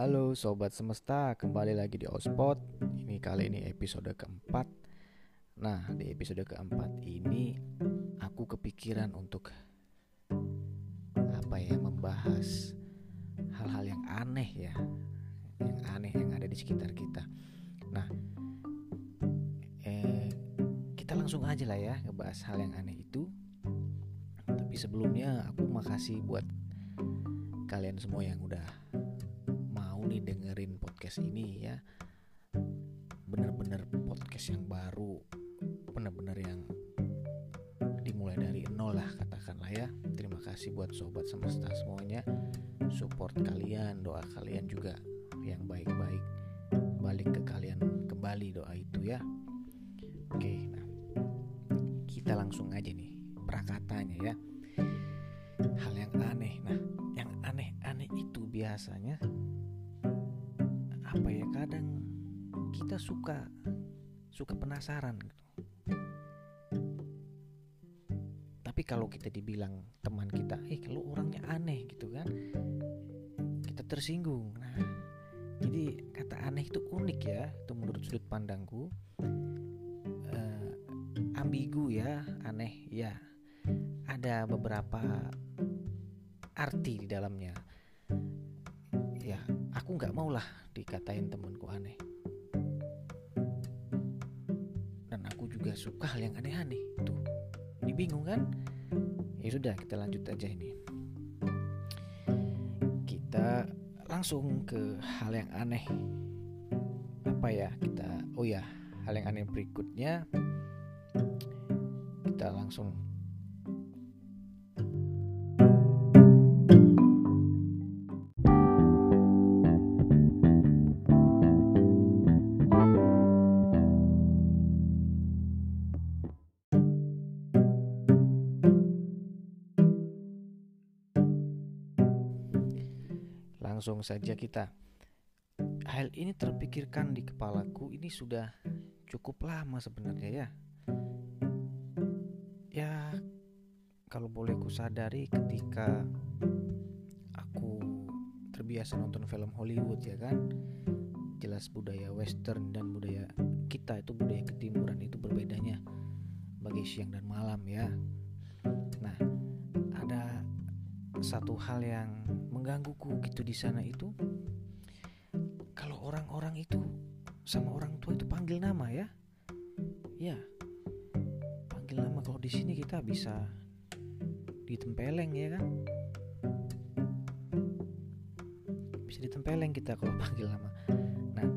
Halo sobat semesta, kembali lagi di Ospot. Ini kali ini episode keempat. Nah, di episode keempat ini aku kepikiran untuk apa ya membahas hal-hal yang aneh ya, yang aneh yang ada di sekitar kita. Nah, eh, kita langsung aja lah ya ngebahas hal yang aneh itu. Tapi sebelumnya aku makasih buat kalian semua yang udah nih dengerin podcast ini ya. Bener-bener podcast yang baru bener-bener yang dimulai dari nol lah katakanlah ya. Terima kasih buat sobat semesta semuanya. Support kalian doa kalian juga yang baik-baik. Balik ke kalian kembali doa itu ya. Oke nah kita langsung aja nih prakatanya ya. Hal yang aneh nah yang aneh-aneh itu biasanya suka suka penasaran gitu. Tapi kalau kita dibilang teman kita eh kalau orangnya aneh gitu kan kita tersinggung. Nah jadi kata aneh itu unik ya itu menurut sudut pandangku. Eh, ambigu ya aneh ya. Ada beberapa arti di dalamnya. Ya aku nggak mau lah dikatain temanku aneh juga suka hal yang aneh-aneh. Tuh ini bingung kan? Ya sudah kita lanjut aja ini. Kita langsung ke hal yang aneh. Apa ya kita oh ya hal yang aneh berikutnya. Kita langsung langsung saja kita. Hal ini terpikirkan di kepalaku ini sudah cukup lama sebenarnya ya. Ya kalau boleh ku sadari ketika aku terbiasa nonton film Hollywood ya kan jelas budaya western dan budaya kita itu budaya ketimuran itu berbedanya bagi siang dan malam ya. Nah ada satu hal yang menggangguku gitu di sana itu kalau orang-orang itu sama orang tua itu panggil nama ya. Ya panggil nama. Kalau di sini kita bisa ditempeleng ya kan? Bisa ditempeleng kita kalau panggil nama. Nah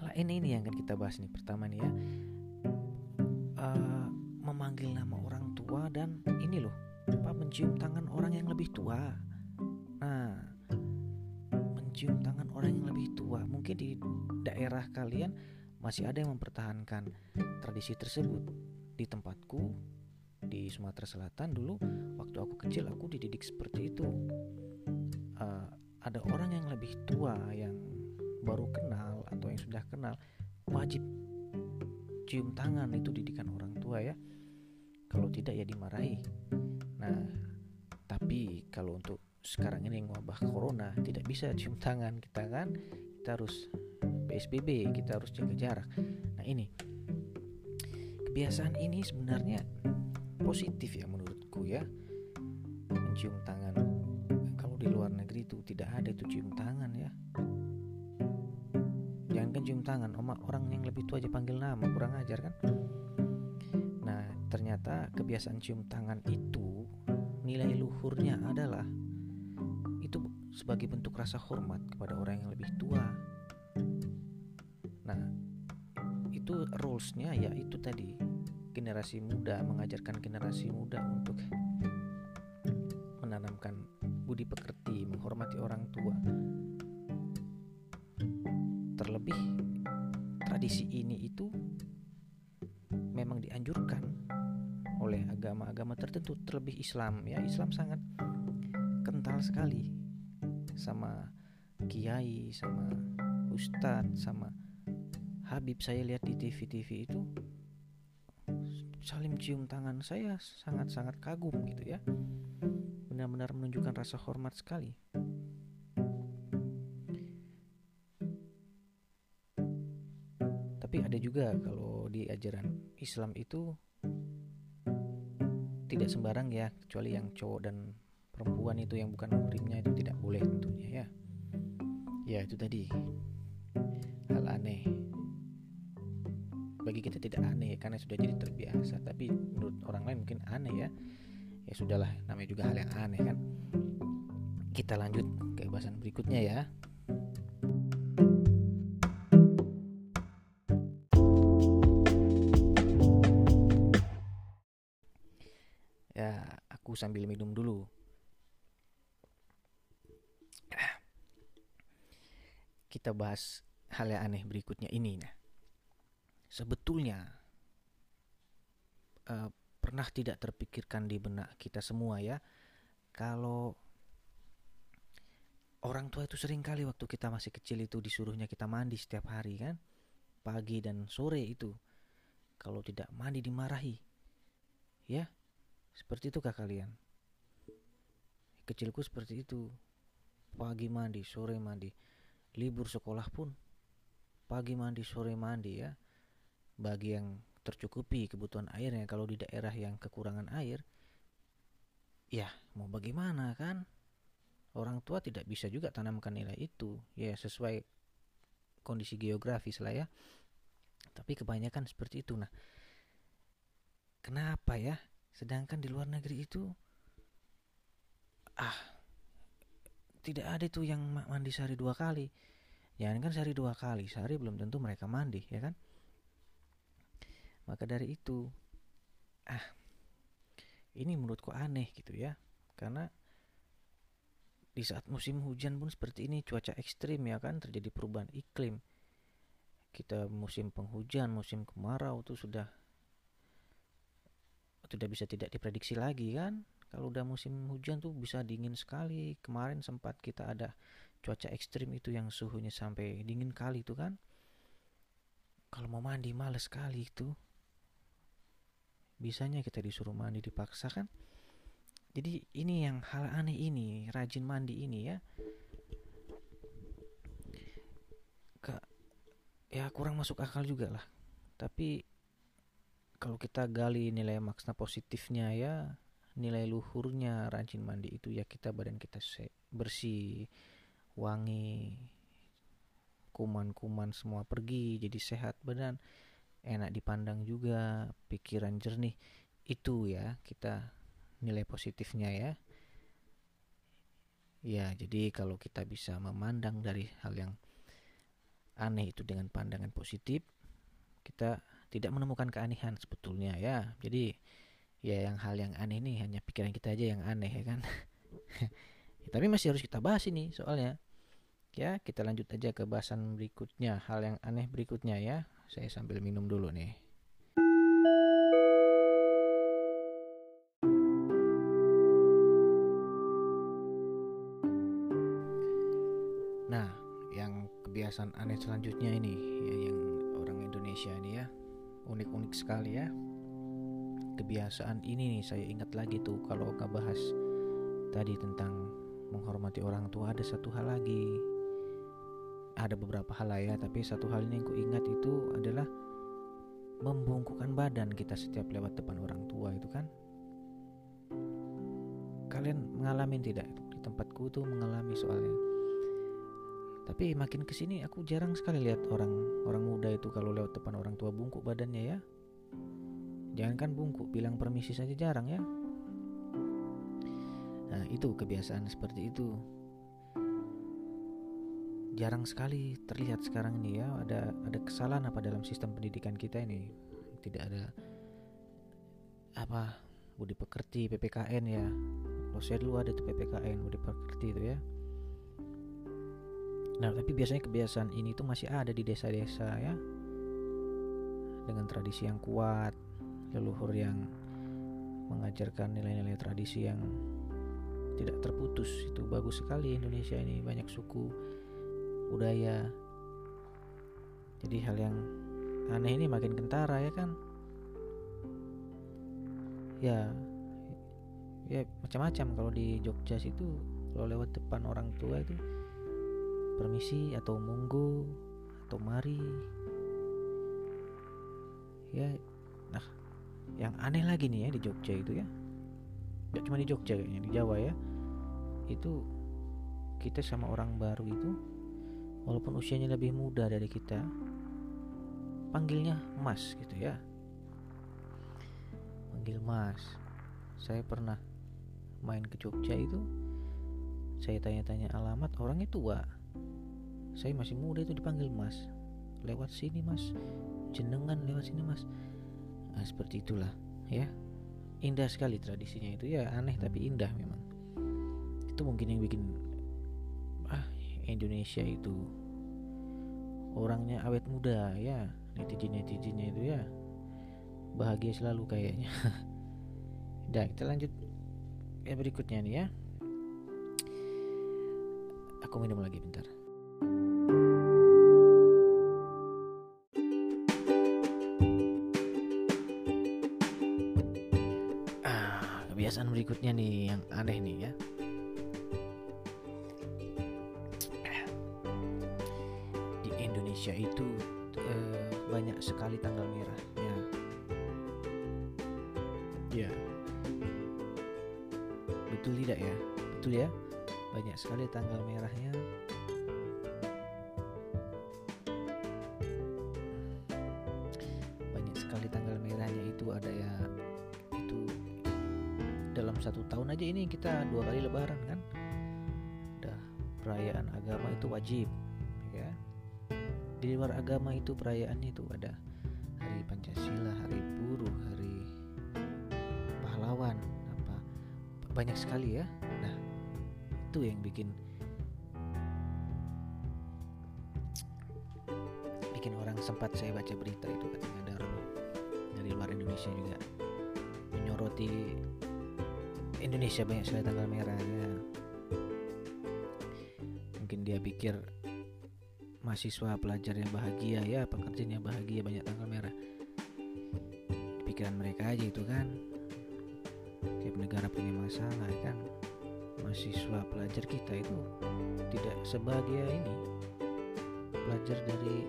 hal ini ini yang akan kita bahas nih. Pertama nih ya Eh, memanggil nama orang tua dan ini loh apa mencium tangan orang yang lebih tua? Nah mencium tangan orang yang lebih tua. Mungkin di daerah kalian masih ada yang mempertahankan tradisi tersebut. Di tempatku di Sumatera Selatan dulu waktu aku kecil aku dididik seperti itu. Eh, ada orang yang lebih tua yang baru kenal atau yang sudah kenal wajib cium tangan. Itu didikan orang tua ya. Kalau tidak ya dimarahi nah tapi kalau untuk sekarang ini yang wabah corona tidak bisa cium tangan kita kan? Kita harus PSBB kita harus jaga jarak. Nah ini. Kebiasaan ini sebenarnya positif ya menurutku ya. Mencium tangan. Kalau di luar negeri itu tidak ada itu cium tangan ya. Jangan kan cium tangan oma orang yang lebih tua aja panggil nama kurang ajar kan? Nah ternyata kebiasaan cium tangan itu nilai luhurnya adalah itu sebagai bentuk rasa hormat kepada orang yang lebih tua. Nah itu rulesnya ya itu tadi generasi muda mengajarkan generasi muda untuk menanamkan budi pekerti menghormati orang tua. Terlebih tradisi ini itu memang dianjurkan oleh hmm. agama-agama tertentu terlebih Islam ya. Islam sangat kental sekali sama kiai sama ustadz sama Habib. Saya lihat di TV-TV itu Salim cium tangan saya sangat-sangat kagum gitu ya. Benar-benar menunjukkan rasa hormat sekali. Tapi ada juga kalau di ajaran Islam itu tidak sembarang ya kecuali yang cowok dan perempuan itu yang bukan muhrimnya itu tidak boleh tentunya ya. Ya itu tadi. Hal aneh. Bagi kita tidak aneh karena sudah jadi terbiasa. Tapi menurut orang lain mungkin aneh ya. Ya sudahlah namanya juga hal yang aneh kan. Kita lanjut ke bahasan berikutnya ya ya sambil minum dulu. Kita bahas hal yang aneh berikutnya ini. Nah sebetulnya uh, pernah tidak terpikirkan di benak kita semua ya kalau orang tua itu sering kali waktu kita masih kecil itu disuruhnya kita mandi setiap hari kan? Pagi dan sore itu. Kalau tidak mandi dimarahi ya seperti itukah kalian? Kecilku seperti itu. Pagi mandi sore mandi. Libur sekolah pun pagi mandi sore mandi ya. Bagi yang tercukupi kebutuhan airnya kalau di daerah yang kekurangan air ya mau bagaimana kan? Orang tua tidak bisa juga tanamkan nilai itu ya sesuai kondisi geografis lah ya. Tapi kebanyakan seperti itu. Nah kenapa ya sedangkan di luar negeri itu ah tidak ada tuh yang mandi sehari dua kali. Jangan kan sehari dua kali sehari belum tentu mereka mandi ya kan? Maka dari itu, ah, ini menurutku aneh gitu ya, karena di saat musim hujan pun seperti ini cuaca ekstrim ya kan terjadi perubahan iklim. Kita musim penghujan musim kemarau itu sudah tidak bisa tidak diprediksi lagi kan? Kalau udah musim hujan tuh bisa dingin sekali. Kemarin sempat kita ada cuaca ekstrim itu yang suhunya sampai dingin kali itu kan? Kalau mau mandi males sekali itu. Bisanya kita disuruh mandi dipaksa kan? Jadi ini yang hal aneh ini rajin mandi ini ya. Ke ya kurang masuk akal juga lah. Tapi kalau kita gali nilai makna positifnya ya nilai luhurnya rajin mandi itu ya kita badan kita bersih wangi kuman-kuman semua pergi jadi sehat badan enak dipandang juga, pikiran jernih. Itu ya kita nilai positifnya ya. Ya, jadi kalau kita bisa memandang dari hal yang aneh itu dengan pandangan positif, kita tidak menemukan keanehan sebetulnya ya. Jadi ya yang hal yang aneh ini hanya pikiran kita aja yang aneh ya kan. ya, tapi masih harus kita bahas ini soalnya. Ya, kita lanjut aja ke bahasan berikutnya, hal yang aneh berikutnya ya. Saya sambil minum dulu nih. Nah, yang kebiasaan aneh selanjutnya ini ya yang orang Indonesia ini ya unik-unik sekali ya. Kebiasaan ini nih saya ingat lagi tuh kalau nggak bahas tadi tentang menghormati orang tua ada satu hal lagi. Ada beberapa hal lah ya tapi satu hal ini yang ku ingat itu adalah membungkukkan badan kita setiap lewat depan orang tua itu kan. Kalian mengalami tidak di tempatku tuh mengalami soalnya tapi makin ke sini aku jarang sekali lihat orang orang muda itu kalau lewat depan orang tua bungkuk badannya ya. Jangan kan bungkuk bilang permisi saja jarang ya. Nah itu kebiasaan seperti itu. Jarang sekali terlihat sekarang ini ya ada ada kesalahan apa dalam sistem pendidikan kita ini. Tidak ada apa budi pekerti ppkn ya. Kalau saya dulu ada tuh ppkn budi pekerti itu ya nah tapi biasanya kebiasaan ini tuh masih ada di desa-desa ya. Dengan tradisi yang kuat leluhur yang mengajarkan nilai-nilai tradisi yang tidak terputus. Itu bagus sekali Indonesia ini banyak suku budaya. Jadi hal yang aneh ini makin kentara ya kan? Ya ya macam-macam. Kalau di Jogja situ kalau lewat depan orang tua itu permisi atau monggo atau mari. Ya nah yang aneh lagi nih ya di Jogja itu ya. Gak cuma di Jogja kayaknya di Jawa ya. Itu kita sama orang baru itu walaupun usianya lebih muda dari kita panggilnya Mas gitu ya. Panggil Mas. Saya pernah main ke Jogja itu saya tanya-tanya alamat orangnya tua saya masih muda itu dipanggil Mas. Lewat sini Mas. Jenengan lewat sini Mas. Nah, seperti itulah ya. Indah sekali tradisinya itu. Ya aneh tapi indah memang. Itu mungkin yang bikin ah Indonesia itu orangnya awet muda ya. Netizen netizennya itu ya. Bahagia selalu kayaknya. Udah kita lanjut ya berikutnya nih ya. Aku minum lagi bentar kebiasaan berikutnya nih yang aneh nih ya. Di Indonesia itu eh, banyak sekali tanggal merahnya ya. Betul tidak ya? Betul ya? Banyak sekali tanggal merahnya aja ini kita dua kali lebaran kan? Udah perayaan agama itu wajib ya. Di luar agama itu perayaannya itu ada hari Pancasila hari buruh hari pahlawan apa banyak sekali ya. Nah itu yang bikin bikin orang sempat saya baca berita itu katanya ada dari luar Indonesia juga menyoroti Indonesia banyak sekali tanggal merahnya mungkin dia pikir mahasiswa pelajar yang bahagia ya pekerjaan yang bahagia banyak tanggal merah. Pikiran mereka aja itu kan. Tiap negara punya masalah kan. Mahasiswa pelajar kita itu tidak sebahagia ini. Pelajar dari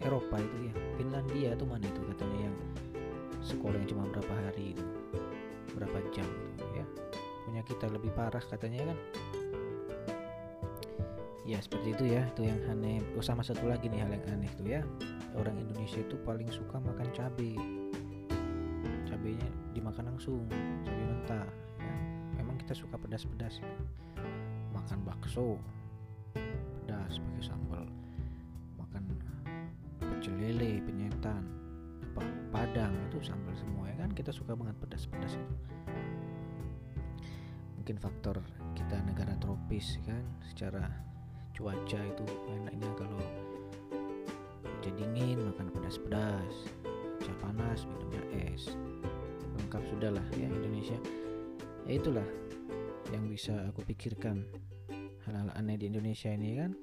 Eropa itu ya. Finlandia tuh mana itu katanya yang sekolah yang cuma berapa hari itu berapa jam ya. Punya kita lebih parah katanya kan. Ya seperti itu ya itu yang aneh. Oh, sama satu lagi nih hal yang aneh tuh ya. Orang Indonesia itu paling suka makan cabai cabainya dimakan langsung cabai mentah ya. Memang kita suka pedas-pedas ya. makan bakso pedas pakai sambal. Makan pecel lele penyetan padang itu sambal semua ya kan? Kita suka banget pedas-pedas itu. Mungkin faktor kita negara tropis kan? Secara cuaca itu enaknya kalau hujan dingin makan pedas-pedas. Cuaca panas minumnya es. Lengkap sudah lah ya Indonesia. Ya itulah yang bisa aku pikirkan hal-hal aneh di Indonesia ini kan?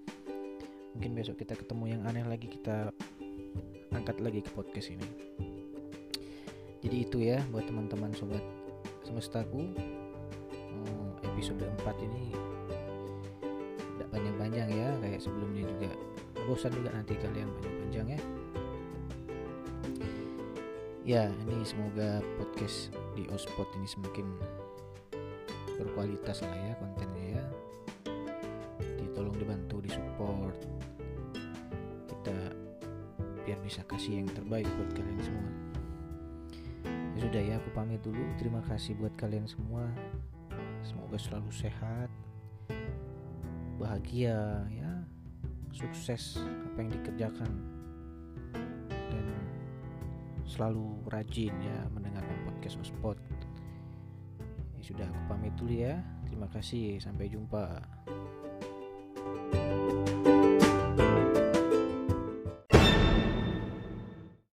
Mungkin besok kita ketemu yang aneh lagi kita angkat lagi ke podcast ini jadi itu ya buat teman-teman sobat semestaku. Episode 4 ini tidak panjang-panjang ya kayak sebelumnya juga. Bosan juga nanti kalian panjang-panjang ya. Ya ini semoga podcast di Ospot ini semakin berkualitas lah ya kontennya ya. Ditolong dibantu disupport. Kita biar bisa kasih yang terbaik buat kalian semua ya sudah ya aku pamit dulu. Terima kasih buat kalian semua. Semoga selalu sehat bahagia ya sukses apa yang dikerjakan. Dan selalu rajin ya mendengarkan podcast Ospot. Ya sudah aku pamit dulu ya. Terima kasih sampai jumpa